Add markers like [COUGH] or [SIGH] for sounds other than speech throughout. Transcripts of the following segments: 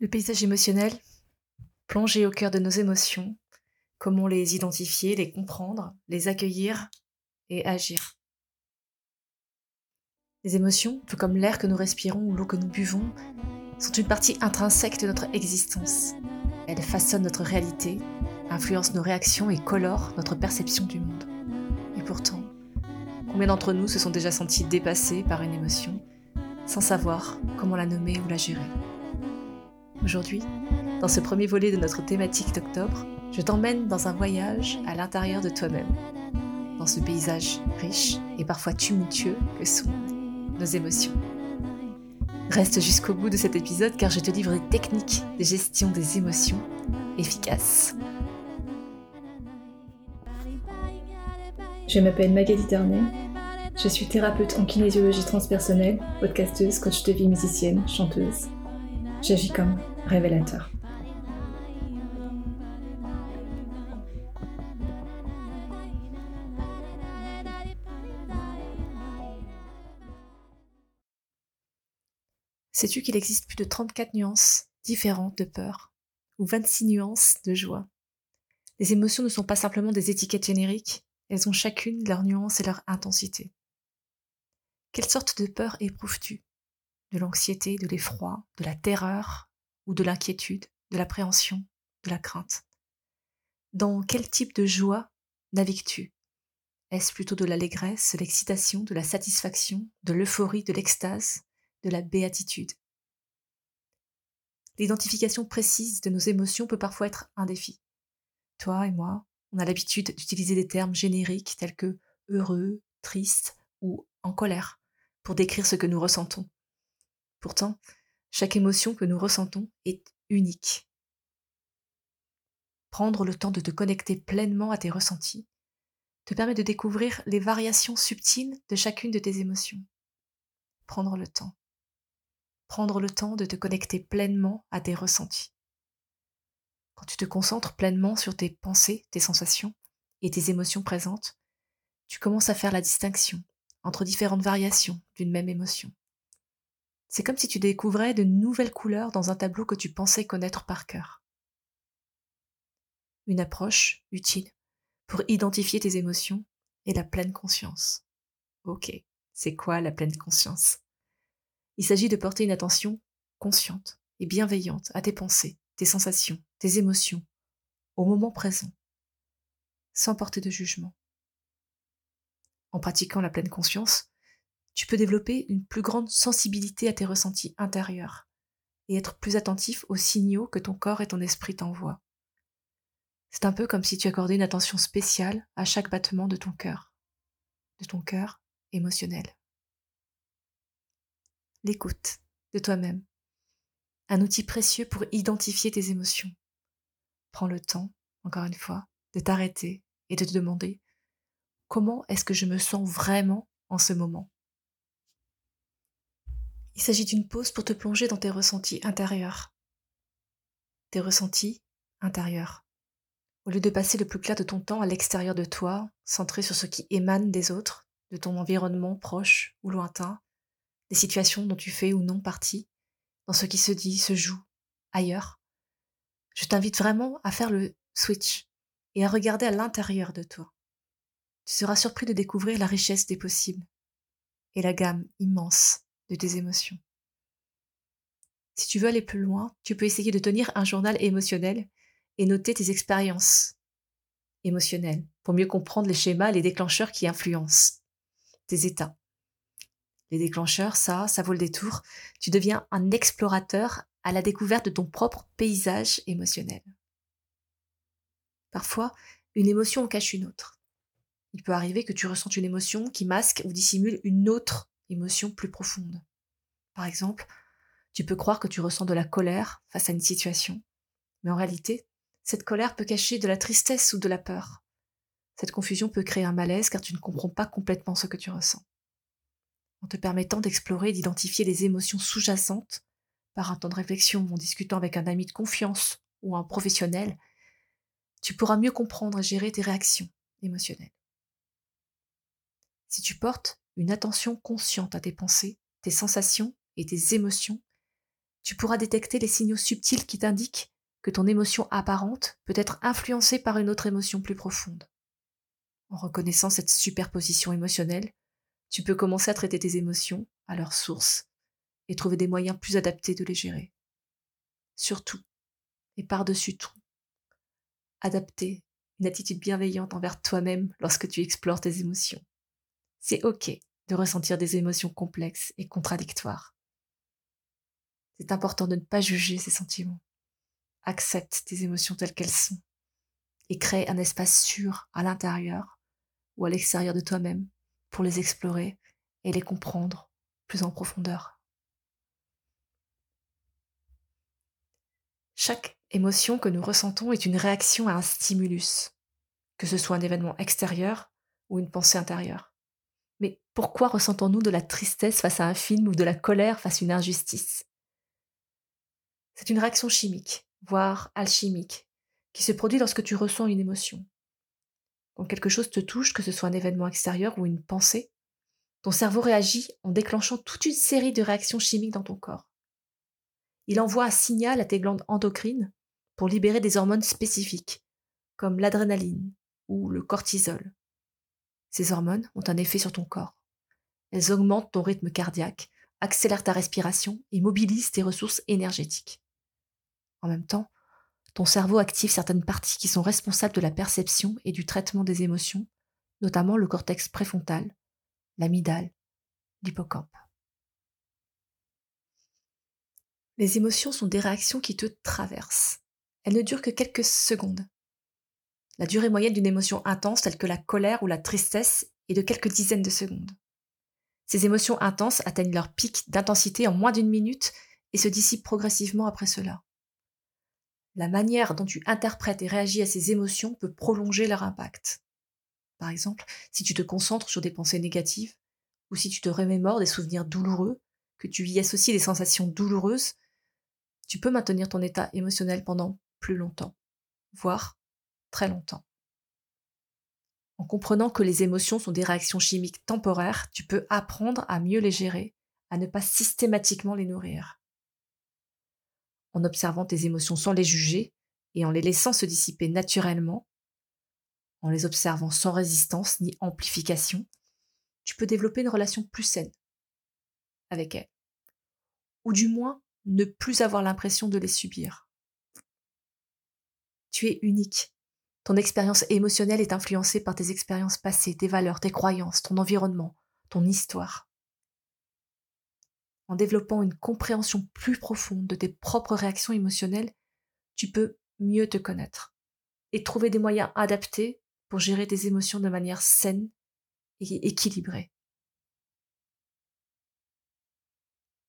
Le paysage émotionnel, plonger au cœur de nos émotions, comment les identifier, les comprendre, les accueillir et agir. Les émotions, tout comme l'air que nous respirons ou l'eau que nous buvons, sont une partie intrinsèque de notre existence. Elles façonnent notre réalité, influencent nos réactions et colorent notre perception du monde. Et pourtant, combien d'entre nous se sont déjà sentis dépassés par une émotion sans savoir comment la nommer ou la gérer Aujourd'hui, dans ce premier volet de notre thématique d'octobre, je t'emmène dans un voyage à l'intérieur de toi-même, dans ce paysage riche et parfois tumultueux que sont nos émotions. Reste jusqu'au bout de cet épisode car je te livre des techniques de gestion des émotions efficaces. Je m'appelle Magali Ternet. Je suis thérapeute en kinésiologie transpersonnelle, podcasteuse, coach de vie musicienne, chanteuse. J'agis comme révélateur. Sais-tu qu'il existe plus de 34 nuances différentes de peur ou 26 nuances de joie? Les émotions ne sont pas simplement des étiquettes génériques, elles ont chacune leurs nuances et leur intensité. Quelle sorte de peur éprouves-tu? De l'anxiété, de l'effroi, de la terreur ou de l'inquiétude, de l'appréhension, de la crainte? Dans quel type de joie navigues-tu? Est-ce plutôt de l'allégresse, de l'excitation, de la satisfaction, de l'euphorie, de l'extase de la béatitude? L'identification précise de nos émotions peut parfois être un défi. Toi et moi, on a l'habitude d'utiliser des termes génériques tels que heureux, triste ou en colère pour décrire ce que nous ressentons. Pourtant, chaque émotion que nous ressentons est unique. Prendre le temps de te connecter pleinement à tes ressentis te permet de découvrir les variations subtiles de chacune de tes émotions. Prendre le temps prendre le temps de te connecter pleinement à tes ressentis. Quand tu te concentres pleinement sur tes pensées, tes sensations et tes émotions présentes, tu commences à faire la distinction entre différentes variations d'une même émotion. C'est comme si tu découvrais de nouvelles couleurs dans un tableau que tu pensais connaître par cœur. Une approche utile pour identifier tes émotions est la pleine conscience. Ok, c'est quoi la pleine conscience? Il s'agit de porter une attention consciente et bienveillante à tes pensées, tes sensations, tes émotions, au moment présent, sans porter de jugement. En pratiquant la pleine conscience, tu peux développer une plus grande sensibilité à tes ressentis intérieurs et être plus attentif aux signaux que ton corps et ton esprit t'envoient. C'est un peu comme si tu accordais une attention spéciale à chaque battement de ton cœur, de ton cœur émotionnel l'écoute de toi-même. Un outil précieux pour identifier tes émotions. Prends le temps, encore une fois, de t'arrêter et de te demander comment est-ce que je me sens vraiment en ce moment? Il s'agit d'une pause pour te plonger dans tes ressentis intérieurs. Tes ressentis intérieurs. Au lieu de passer le plus clair de ton temps à l'extérieur de toi, centré sur ce qui émane des autres, de ton environnement proche ou lointain, des situations dont tu fais ou non partie, dans ce qui se dit, se joue, ailleurs, je t'invite vraiment à faire le switch et à regarder à l'intérieur de toi. Tu seras surpris de découvrir la richesse des possibles et la gamme immense de tes émotions. Si tu veux aller plus loin, tu peux essayer de tenir un journal émotionnel et noter tes expériences émotionnelles pour mieux comprendre les schémas, les déclencheurs qui influencent tes états les déclencheurs, ça, ça vaut le détour. Tu deviens un explorateur à la découverte de ton propre paysage émotionnel. Parfois, une émotion cache une autre. Il peut arriver que tu ressentes une émotion qui masque ou dissimule une autre émotion plus profonde. Par exemple, tu peux croire que tu ressens de la colère face à une situation, mais en réalité, cette colère peut cacher de la tristesse ou de la peur. Cette confusion peut créer un malaise car tu ne comprends pas complètement ce que tu ressens en te permettant d'explorer et d'identifier les émotions sous-jacentes par un temps de réflexion en discutant avec un ami de confiance ou un professionnel, tu pourras mieux comprendre et gérer tes réactions émotionnelles. Si tu portes une attention consciente à tes pensées, tes sensations et tes émotions, Tu pourras détecter les signaux subtils qui t'indiquent que ton émotion apparente peut être influencée par une autre émotion plus profonde. En reconnaissant cette superposition émotionnelle, tu peux commencer à traiter tes émotions à leur source et trouver des moyens plus adaptés de les gérer. Surtout, et par-dessus tout, adapter une attitude bienveillante envers toi-même lorsque tu explores tes émotions. C'est OK de ressentir des émotions complexes et contradictoires. C'est important de ne pas juger ces sentiments. Accepte tes émotions telles qu'elles sont et crée un espace sûr à l'intérieur ou à l'extérieur de toi-même pour les explorer et les comprendre plus en profondeur. Chaque émotion que nous ressentons est une réaction à un stimulus, que ce soit un événement extérieur ou une pensée intérieure. Pourquoi ressentons-nous de la tristesse face à un film ou de la colère face à une injustice? C'est une réaction chimique, voire alchimique, qui se produit lorsque tu ressens une émotion. Quand quelque chose te touche, que ce soit un événement extérieur ou une pensée, ton cerveau réagit en déclenchant toute une série de réactions chimiques dans ton corps. Il envoie un signal à tes glandes endocrines pour libérer des hormones spécifiques, comme l'adrénaline ou le cortisol. Ces hormones ont un effet sur ton corps. Elles augmentent ton rythme cardiaque, accélèrent ta respiration et mobilisent tes ressources énergétiques. En même temps, ton cerveau active certaines parties qui sont responsables de la perception et du traitement des émotions, notamment le cortex préfrontal, l'amygdale, l'hippocampe. Les émotions sont des réactions qui te traversent. Elles ne durent que quelques secondes. La durée moyenne d'une émotion intense telle que la colère ou la tristesse est de quelques dizaines de secondes. Ces émotions intenses atteignent leur pic d'intensité en moins d'une minute et se dissipent progressivement après cela. La manière dont tu interprètes et réagis à ces émotions peut prolonger leur impact. Par exemple, si tu te concentres sur des pensées négatives, ou si tu te remémores des souvenirs douloureux, que tu y associes des sensations douloureuses, tu peux maintenir ton état émotionnel pendant plus longtemps, voire très longtemps. En comprenant que les émotions sont des réactions chimiques temporaires, tu peux apprendre à mieux les gérer, à ne pas systématiquement les nourrir. En observant tes émotions sans les juger et en les laissant se dissiper naturellement, en les observant sans résistance ni amplification, tu peux développer une relation plus saine avec elles. Ou du moins ne plus avoir l'impression de les subir. Tu es unique. Ton expérience émotionnelle est influencée par tes expériences passées, tes valeurs, tes croyances, ton environnement, ton histoire. En développant une compréhension plus profonde de tes propres réactions émotionnelles, tu peux mieux te connaître et trouver des moyens adaptés pour gérer tes émotions de manière saine et équilibrée.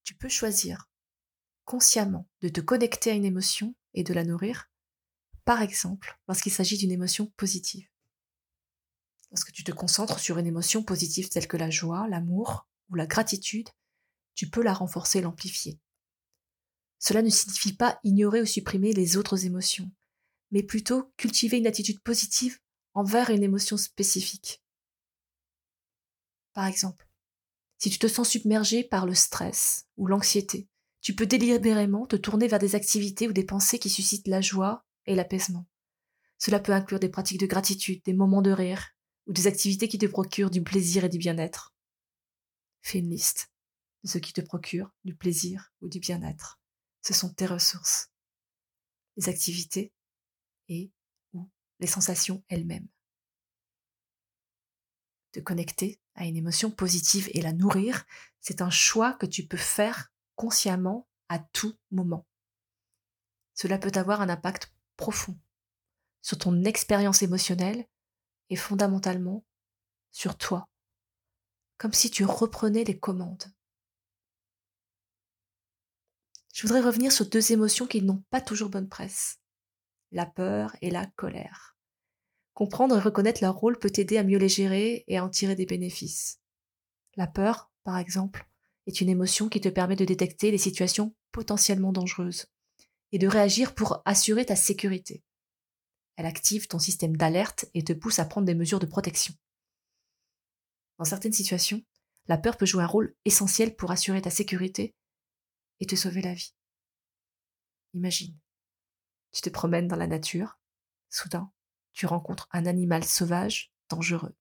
Tu peux choisir consciemment de te connecter à une émotion et de la nourrir, par exemple lorsqu'il s'agit d'une émotion positive. Lorsque tu te concentres sur une émotion positive telle que la joie, l'amour ou la gratitude, tu peux la renforcer, l'amplifier. Cela ne signifie pas ignorer ou supprimer les autres émotions, mais plutôt cultiver une attitude positive envers une émotion spécifique. Par exemple, si tu te sens submergé par le stress ou l'anxiété, tu peux délibérément te tourner vers des activités ou des pensées qui suscitent la joie et l'apaisement. Cela peut inclure des pratiques de gratitude, des moments de rire, ou des activités qui te procurent du plaisir et du bien-être. Fais une liste de ce qui te procure du plaisir ou du bien-être. Ce sont tes ressources. Les activités et ou les sensations elles-mêmes. Te connecter à une émotion positive et la nourrir, c'est un choix que tu peux faire consciemment à tout moment. Cela peut avoir un impact profond sur ton expérience émotionnelle et fondamentalement sur toi, comme si tu reprenais les commandes. Je voudrais revenir sur deux émotions qui n'ont pas toujours bonne presse, la peur et la colère. Comprendre et reconnaître leur rôle peut t'aider à mieux les gérer et à en tirer des bénéfices. La peur, par exemple, est une émotion qui te permet de détecter les situations potentiellement dangereuses et de réagir pour assurer ta sécurité. Elle active ton système d'alerte et te pousse à prendre des mesures de protection. Dans certaines situations, la peur peut jouer un rôle essentiel pour assurer ta sécurité et te sauver la vie. Imagine. Tu te promènes dans la nature. Soudain, tu rencontres un animal sauvage, dangereux.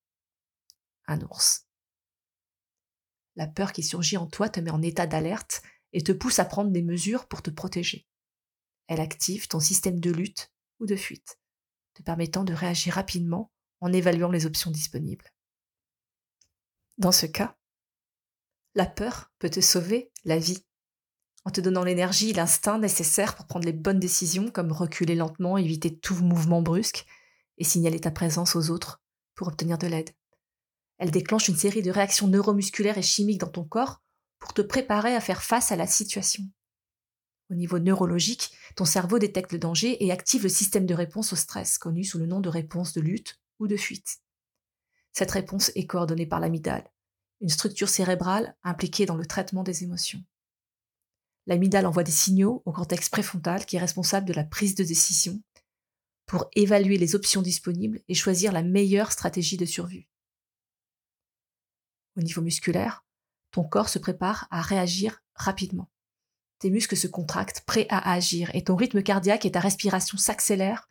Un ours. La peur qui surgit en toi te met en état d'alerte et te pousse à prendre des mesures pour te protéger. Elle active ton système de lutte ou de fuite, te permettant de réagir rapidement en évaluant les options disponibles. Dans ce cas, la peur peut te sauver la vie, en te donnant l'énergie et l'instinct nécessaires pour prendre les bonnes décisions, comme reculer lentement, éviter tout mouvement brusque et signaler ta présence aux autres pour obtenir de l'aide. Elle déclenche une série de réactions neuromusculaires et chimiques dans ton corps pour te préparer à faire face à la situation. Au niveau neurologique, ton cerveau détecte le danger et active le système de réponse au stress, connu sous le nom de réponse de lutte ou de fuite. Cette réponse est coordonnée par l'amygdale, une structure cérébrale impliquée dans le traitement des émotions. L'amygdale envoie des signaux au cortex préfrontal qui est responsable de la prise de décision pour évaluer les options disponibles et choisir la meilleure stratégie de survie. Au niveau musculaire, ton corps se prépare à réagir rapidement. Muscles se contractent, prêts à agir, et ton rythme cardiaque et ta respiration s'accélèrent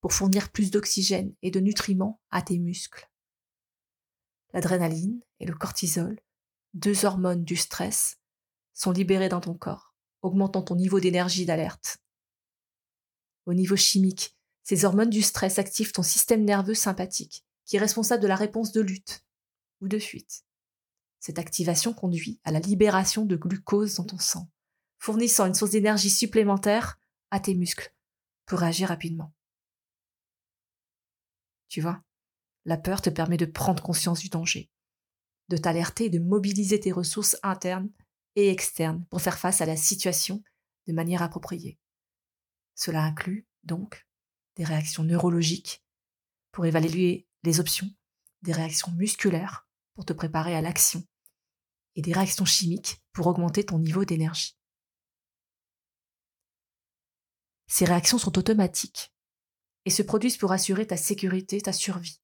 pour fournir plus d'oxygène et de nutriments à tes muscles l'adrénaline et le cortisol, deux hormones du stress, sont libérées dans ton corps, augmentant ton niveau d'énergie d'alerte. Au niveau chimique, ces hormones du stress activent ton système nerveux sympathique, qui est responsable de la réponse de lutte ou de fuite. Cette activation conduit à la libération de glucose dans ton sang, fournissant une source d'énergie supplémentaire à tes muscles pour agir rapidement. Tu vois la peur te permet de prendre conscience du danger, de t'alerter et de mobiliser tes ressources internes et externes pour faire face à la situation de manière appropriée. Cela inclut donc des réactions neurologiques pour évaluer les options, des réactions musculaires pour te préparer à l'action et des réactions chimiques pour augmenter ton niveau d'énergie. Ces réactions sont automatiques et se produisent pour assurer ta sécurité, ta survie.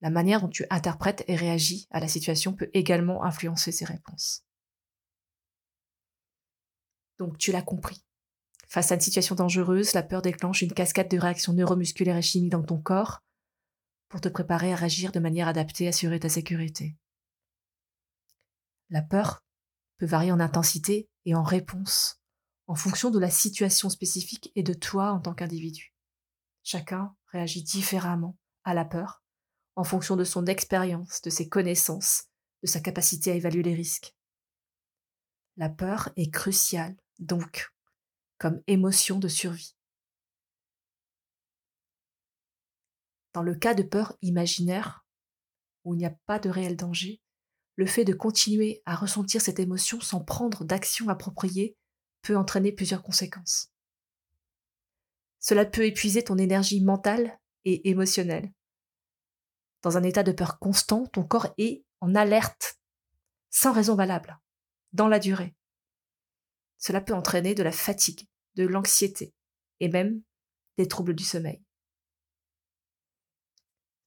La manière dont tu interprètes et réagis à la situation peut également influencer ces réponses. Donc tu l'as compris. Face à une situation dangereuse, la peur déclenche une cascade de réactions neuromusculaires et chimiques dans ton corps pour te préparer à réagir de manière adaptée, assurer ta sécurité. La peur peut varier en intensité et en réponse en fonction de la situation spécifique et de toi en tant qu'individu. Chacun réagit différemment à la peur en fonction de son expérience, de ses connaissances, de sa capacité à évaluer les risques. La peur est cruciale, donc, comme émotion de survie. Dans le cas de peur imaginaire, où il n'y a pas de réel danger, le fait de continuer à ressentir cette émotion sans prendre d'action appropriée entraîner plusieurs conséquences. Cela peut épuiser ton énergie mentale et émotionnelle, dans un état de peur constant, ton corps est en alerte, sans raison valable, dans la durée. Cela peut entraîner de la fatigue, de l'anxiété et même des troubles du sommeil.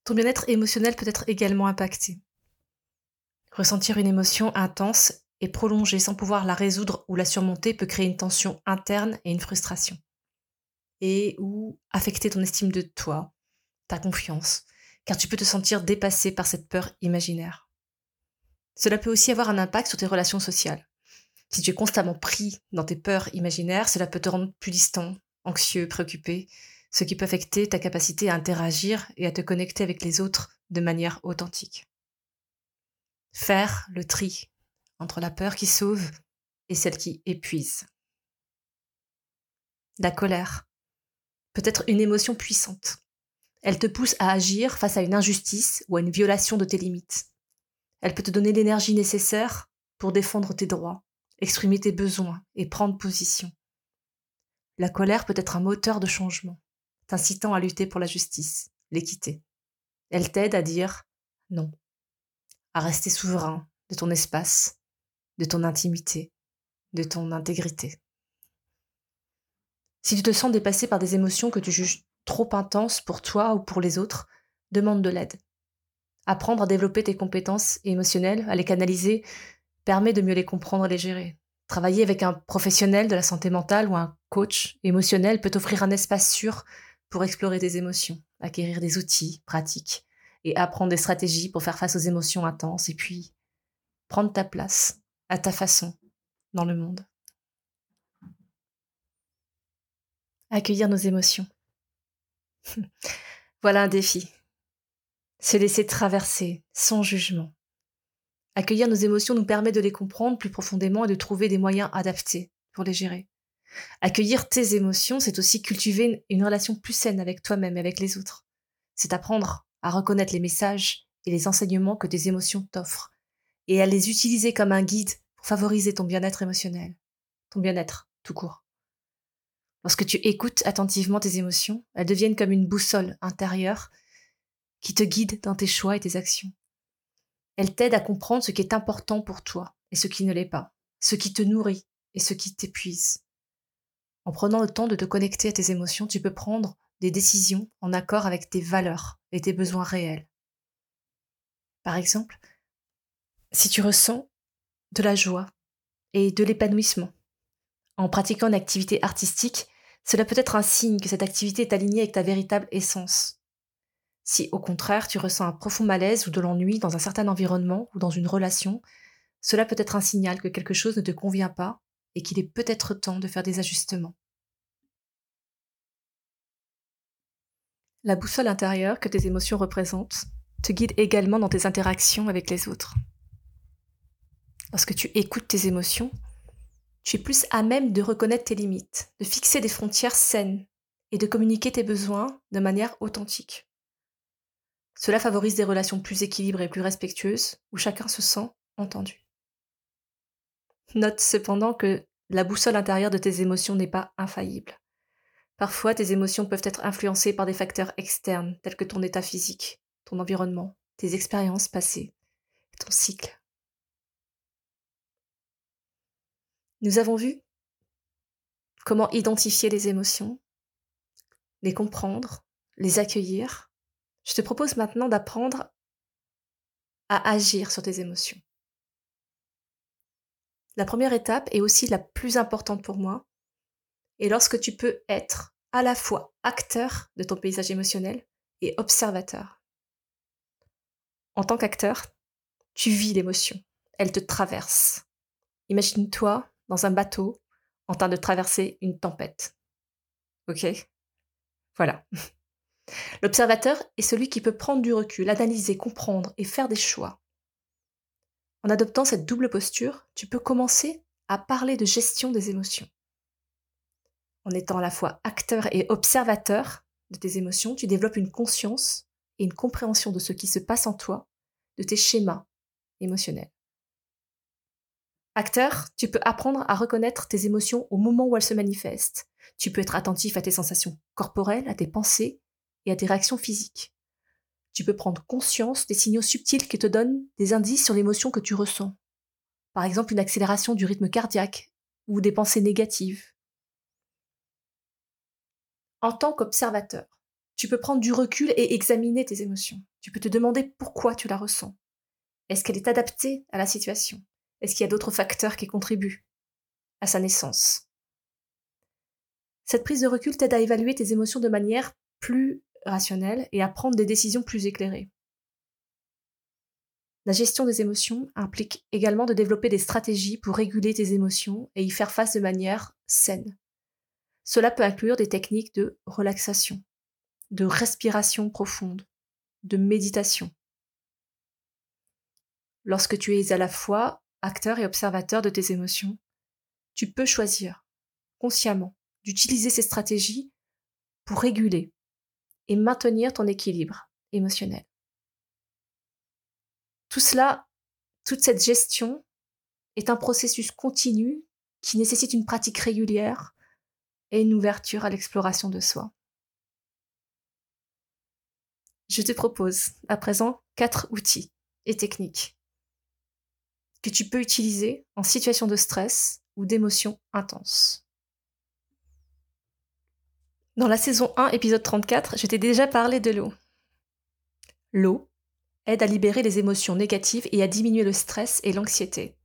Ton bien-être émotionnel peut être également impacté. Ressentir une émotion intense et prolongée sans pouvoir la résoudre ou la surmonter peut créer une tension interne et une frustration. Et ou affecter ton estime de toi, ta confiance, car tu peux te sentir dépassé par cette peur imaginaire. Cela peut aussi avoir un impact sur tes relations sociales. Si tu es constamment pris dans tes peurs imaginaires, cela peut te rendre plus distant, anxieux, préoccupé, ce qui peut affecter ta capacité à interagir et à te connecter avec les autres de manière authentique. Faire le tri entre la peur qui sauve et celle qui épuise. La colère peut être une émotion puissante elle te pousse à agir face à une injustice ou à une violation de tes limites. Elle peut te donner l'énergie nécessaire pour défendre tes droits, exprimer tes besoins et prendre position. La colère peut être un moteur de changement, t'incitant à lutter pour la justice, l'équité. Elle t'aide à dire non, à rester souverain de ton espace, de ton intimité, de ton intégrité. Si tu te sens dépassé par des émotions que tu juges trop intense pour toi ou pour les autres, demande de l'aide. Apprendre à développer tes compétences émotionnelles, à les canaliser, permet de mieux les comprendre et les gérer. Travailler avec un professionnel de la santé mentale ou un coach émotionnel peut offrir un espace sûr pour explorer tes émotions, acquérir des outils pratiques et apprendre des stratégies pour faire face aux émotions intenses et puis prendre ta place à ta façon dans le monde. Accueillir nos émotions. [LAUGHS] voilà un défi. Se laisser traverser sans jugement. Accueillir nos émotions nous permet de les comprendre plus profondément et de trouver des moyens adaptés pour les gérer. Accueillir tes émotions, c'est aussi cultiver une relation plus saine avec toi-même et avec les autres. C'est apprendre à reconnaître les messages et les enseignements que tes émotions t'offrent et à les utiliser comme un guide pour favoriser ton bien-être émotionnel, ton bien-être tout court. Lorsque tu écoutes attentivement tes émotions, elles deviennent comme une boussole intérieure qui te guide dans tes choix et tes actions. Elles t'aident à comprendre ce qui est important pour toi et ce qui ne l'est pas, ce qui te nourrit et ce qui t'épuise. En prenant le temps de te connecter à tes émotions, tu peux prendre des décisions en accord avec tes valeurs et tes besoins réels. Par exemple, si tu ressens de la joie et de l'épanouissement en pratiquant une activité artistique, cela peut être un signe que cette activité est alignée avec ta véritable essence. Si au contraire tu ressens un profond malaise ou de l'ennui dans un certain environnement ou dans une relation, cela peut être un signal que quelque chose ne te convient pas et qu'il est peut-être temps de faire des ajustements. La boussole intérieure que tes émotions représentent te guide également dans tes interactions avec les autres. Lorsque tu écoutes tes émotions, tu es plus à même de reconnaître tes limites, de fixer des frontières saines et de communiquer tes besoins de manière authentique. Cela favorise des relations plus équilibrées et plus respectueuses, où chacun se sent entendu. Note cependant que la boussole intérieure de tes émotions n'est pas infaillible. Parfois, tes émotions peuvent être influencées par des facteurs externes, tels que ton état physique, ton environnement, tes expériences passées, ton cycle. Nous avons vu comment identifier les émotions, les comprendre, les accueillir. Je te propose maintenant d'apprendre à agir sur tes émotions. La première étape est aussi la plus importante pour moi. Et lorsque tu peux être à la fois acteur de ton paysage émotionnel et observateur. En tant qu'acteur, tu vis l'émotion, elle te traverse. Imagine-toi dans un bateau en train de traverser une tempête. Ok? Voilà. [LAUGHS] L'observateur est celui qui peut prendre du recul, analyser, comprendre et faire des choix. En adoptant cette double posture, tu peux commencer à parler de gestion des émotions. En étant à la fois acteur et observateur de tes émotions, tu développes une conscience et une compréhension de ce qui se passe en toi, de tes schémas émotionnels. Acteur, tu peux apprendre à reconnaître tes émotions au moment où elles se manifestent. Tu peux être attentif à tes sensations corporelles, à tes pensées et à tes réactions physiques. Tu peux prendre conscience des signaux subtils qui te donnent des indices sur l'émotion que tu ressens. Par exemple, une accélération du rythme cardiaque ou des pensées négatives. En tant qu'observateur, tu peux prendre du recul et examiner tes émotions. Tu peux te demander pourquoi tu la ressens. Est-ce qu'elle est adaptée à la situation? Est-ce qu'il y a d'autres facteurs qui contribuent à sa naissance? Cette prise de recul t'aide à évaluer tes émotions de manière plus rationnelle et à prendre des décisions plus éclairées. La gestion des émotions implique également de développer des stratégies pour réguler tes émotions et y faire face de manière saine. Cela peut inclure des techniques de relaxation, de respiration profonde, de méditation. Lorsque tu es à la fois acteur et observateur de tes émotions, tu peux choisir consciemment d'utiliser ces stratégies pour réguler et maintenir ton équilibre émotionnel. Tout cela, toute cette gestion est un processus continu qui nécessite une pratique régulière et une ouverture à l'exploration de soi. Je te propose à présent quatre outils et techniques que tu peux utiliser en situation de stress ou d'émotion intense. Dans la saison 1, épisode 34, je t'ai déjà parlé de l'eau. L'eau aide à libérer les émotions négatives et à diminuer le stress et l'anxiété.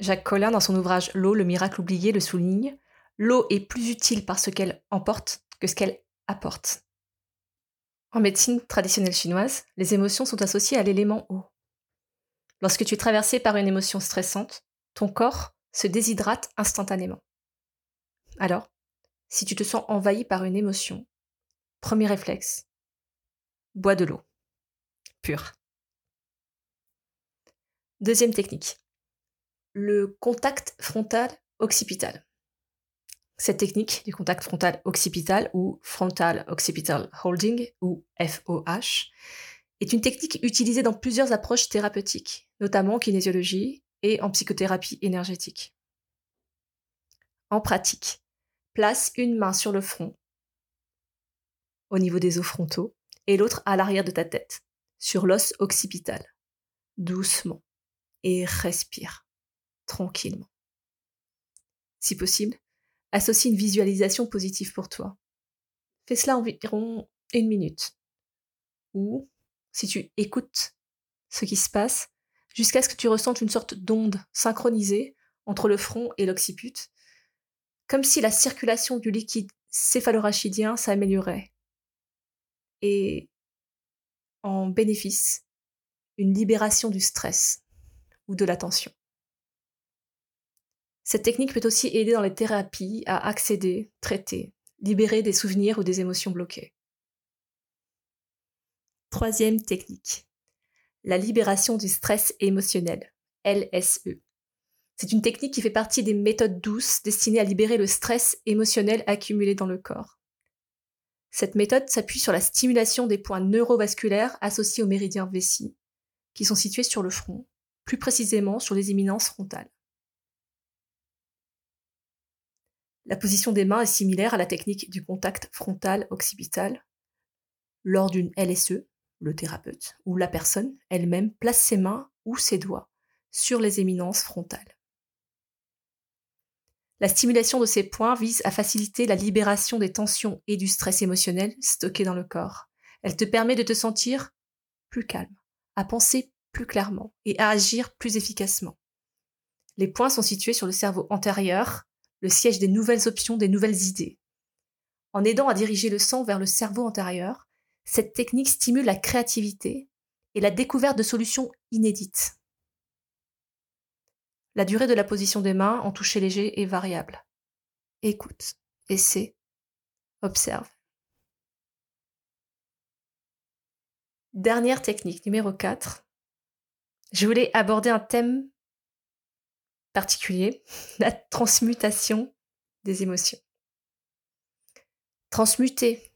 Jacques Collin, dans son ouvrage L'eau, le miracle oublié, le souligne. L'eau est plus utile par ce qu'elle emporte que ce qu'elle apporte. En médecine traditionnelle chinoise, les émotions sont associées à l'élément eau. Lorsque tu es traversé par une émotion stressante, ton corps se déshydrate instantanément. Alors, si tu te sens envahi par une émotion, premier réflexe, bois de l'eau. Pure. Deuxième technique. Le contact frontal occipital. Cette technique du contact frontal occipital ou frontal occipital holding ou FOH est une technique utilisée dans plusieurs approches thérapeutiques, notamment en kinésiologie et en psychothérapie énergétique. En pratique, place une main sur le front, au niveau des os frontaux, et l'autre à l'arrière de ta tête, sur l'os occipital, doucement, et respire, tranquillement. Si possible, associe une visualisation positive pour toi. Fais cela environ une minute. Ou, si tu écoutes ce qui se passe, jusqu'à ce que tu ressentes une sorte d'onde synchronisée entre le front et l'occiput, comme si la circulation du liquide céphalorachidien s'améliorait. Et en bénéfice, une libération du stress ou de la tension. Cette technique peut aussi aider dans les thérapies à accéder, traiter, libérer des souvenirs ou des émotions bloquées. Troisième technique. La libération du stress émotionnel, LSE. C'est une technique qui fait partie des méthodes douces destinées à libérer le stress émotionnel accumulé dans le corps. Cette méthode s'appuie sur la stimulation des points neurovasculaires associés aux méridiens vessis, qui sont situés sur le front, plus précisément sur les éminences frontales. La position des mains est similaire à la technique du contact frontal occipital. Lors d'une LSE, le thérapeute ou la personne elle-même place ses mains ou ses doigts sur les éminences frontales. La stimulation de ces points vise à faciliter la libération des tensions et du stress émotionnel stockés dans le corps. Elle te permet de te sentir plus calme, à penser plus clairement et à agir plus efficacement. Les points sont situés sur le cerveau antérieur, le siège des nouvelles options, des nouvelles idées. En aidant à diriger le sang vers le cerveau antérieur, cette technique stimule la créativité et la découverte de solutions inédites. La durée de la position des mains en toucher léger est variable. Écoute, essaie, observe. Dernière technique, numéro 4. Je voulais aborder un thème particulier, [LAUGHS] la transmutation des émotions. Transmuter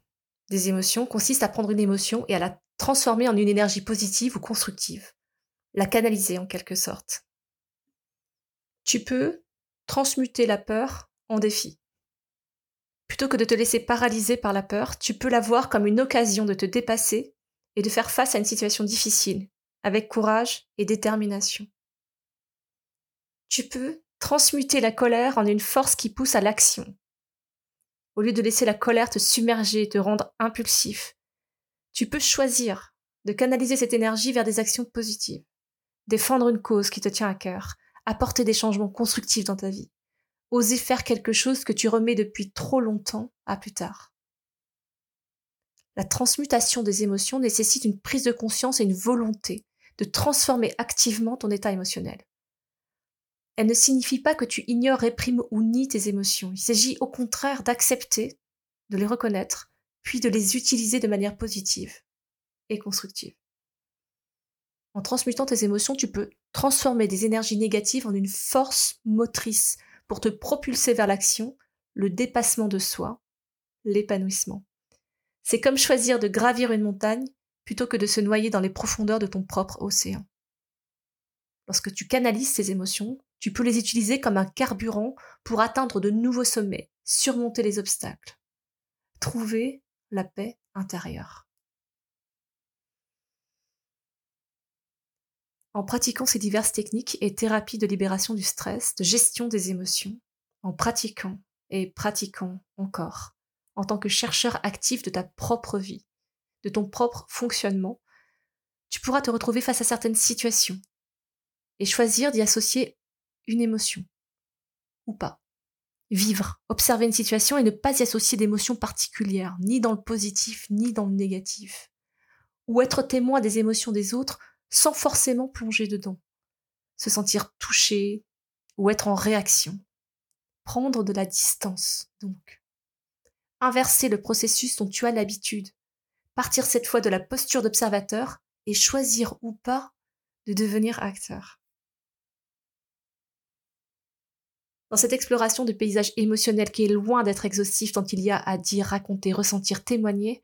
des émotions consiste à prendre une émotion et à la transformer en une énergie positive ou constructive, la canaliser en quelque sorte. Tu peux transmuter la peur en défi. Plutôt que de te laisser paralyser par la peur, tu peux la voir comme une occasion de te dépasser et de faire face à une situation difficile, avec courage et détermination tu peux transmuter la colère en une force qui pousse à l'action. Au lieu de laisser la colère te submerger te rendre impulsif, tu peux choisir de canaliser cette énergie vers des actions positives, défendre une cause qui te tient à cœur, apporter des changements constructifs dans ta vie, oser faire quelque chose que tu remets depuis trop longtemps à plus tard. La transmutation des émotions nécessite une prise de conscience et une volonté de transformer activement ton état émotionnel. Elle ne signifie pas que tu ignores, réprimes ou nies tes émotions. Il s'agit au contraire d'accepter, de les reconnaître, puis de les utiliser de manière positive et constructive. En transmutant tes émotions, tu peux transformer des énergies négatives en une force motrice pour te propulser vers l'action, le dépassement de soi, l'épanouissement. C'est comme choisir de gravir une montagne plutôt que de se noyer dans les profondeurs de ton propre océan. Lorsque tu canalises tes émotions, tu peux les utiliser comme un carburant pour atteindre de nouveaux sommets, surmonter les obstacles, trouver la paix intérieure. En pratiquant ces diverses techniques et thérapies de libération du stress, de gestion des émotions, en pratiquant et pratiquant encore, en tant que chercheur actif de ta propre vie, de ton propre fonctionnement, tu pourras te retrouver face à certaines situations et choisir d'y associer une émotion. Ou pas. Vivre, observer une situation et ne pas y associer d'émotions particulières, ni dans le positif, ni dans le négatif. Ou être témoin des émotions des autres sans forcément plonger dedans. Se sentir touché ou être en réaction. Prendre de la distance, donc. Inverser le processus dont tu as l'habitude. Partir cette fois de la posture d'observateur et choisir ou pas de devenir acteur. Dans cette exploration du paysage émotionnel qui est loin d'être exhaustif tant il y a à dire, raconter, ressentir, témoigner,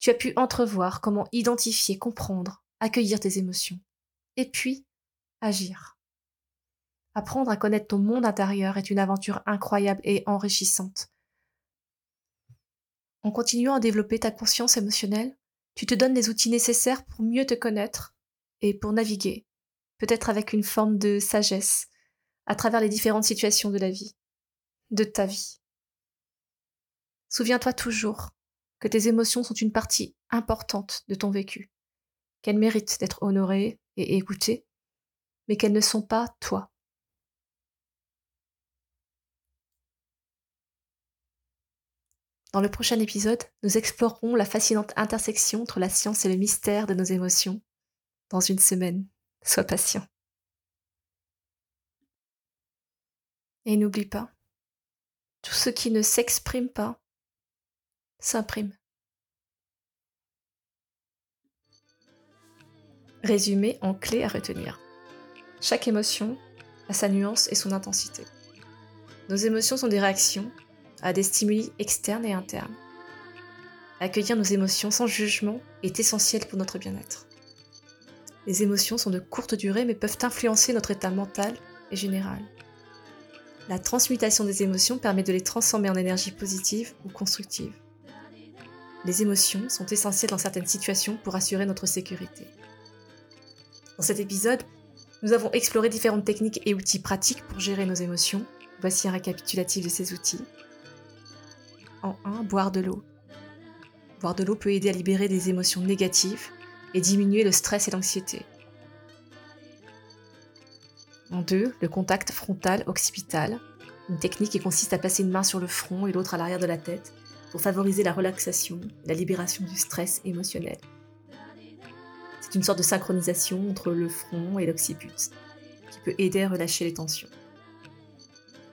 tu as pu entrevoir comment identifier, comprendre, accueillir tes émotions. Et puis, agir. Apprendre à connaître ton monde intérieur est une aventure incroyable et enrichissante. En continuant à développer ta conscience émotionnelle, tu te donnes les outils nécessaires pour mieux te connaître et pour naviguer, peut-être avec une forme de sagesse, à travers les différentes situations de la vie, de ta vie. Souviens-toi toujours que tes émotions sont une partie importante de ton vécu, qu'elles méritent d'être honorées et écoutées, mais qu'elles ne sont pas toi. Dans le prochain épisode, nous explorerons la fascinante intersection entre la science et le mystère de nos émotions. Dans une semaine, sois patient. Et n'oublie pas, tout ce qui ne s'exprime pas s'imprime. Résumé en clé à retenir. Chaque émotion a sa nuance et son intensité. Nos émotions sont des réactions à des stimuli externes et internes. Accueillir nos émotions sans jugement est essentiel pour notre bien-être. Les émotions sont de courte durée mais peuvent influencer notre état mental et général. La transmutation des émotions permet de les transformer en énergie positive ou constructive. Les émotions sont essentielles dans certaines situations pour assurer notre sécurité. Dans cet épisode, nous avons exploré différentes techniques et outils pratiques pour gérer nos émotions. Voici un récapitulatif de ces outils. En 1, boire de l'eau. Boire de l'eau peut aider à libérer des émotions négatives et diminuer le stress et l'anxiété. En 2, le contact frontal-occipital, une technique qui consiste à passer une main sur le front et l'autre à l'arrière de la tête pour favoriser la relaxation la libération du stress émotionnel. C'est une sorte de synchronisation entre le front et l'occiput, qui peut aider à relâcher les tensions.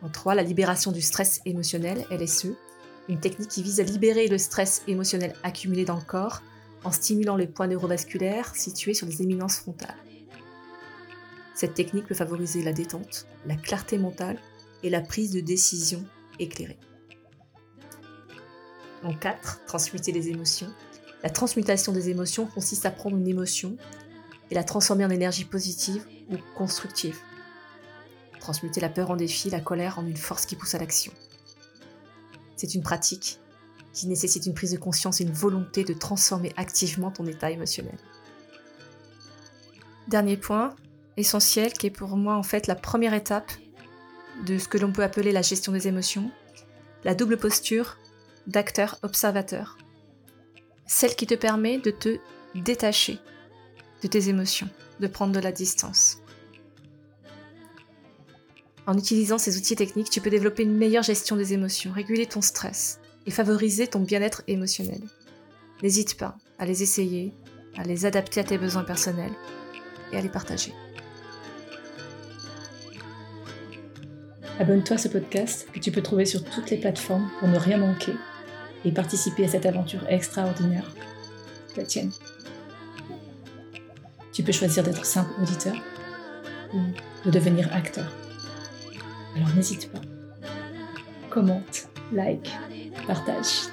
En 3, la libération du stress émotionnel, LSE, une technique qui vise à libérer le stress émotionnel accumulé dans le corps en stimulant les points neurovasculaires situés sur les éminences frontales. Cette technique peut favoriser la détente, la clarté mentale et la prise de décision éclairée. En 4, transmuter les émotions. La transmutation des émotions consiste à prendre une émotion et la transformer en énergie positive ou constructive. Transmuter la peur en défi, la colère en une force qui pousse à l'action. C'est une pratique qui nécessite une prise de conscience et une volonté de transformer activement ton état émotionnel. Dernier point, essentiel, qui est pour moi en fait la première étape de ce que l'on peut appeler la gestion des émotions, la double posture d'acteur-observateur. Celle qui te permet de te détacher de tes émotions, de prendre de la distance. En utilisant ces outils techniques, tu peux développer une meilleure gestion des émotions, réguler ton stress et favoriser ton bien-être émotionnel. N'hésite pas à les essayer, à les adapter à tes besoins personnels et à les partager. Abonne-toi à ce podcast que tu peux trouver sur toutes les plateformes pour ne rien manquer et participer à cette aventure extraordinaire, la tienne. Tu peux choisir d'être simple auditeur ou de devenir acteur. Alors n'hésite pas. Commente, like, partage.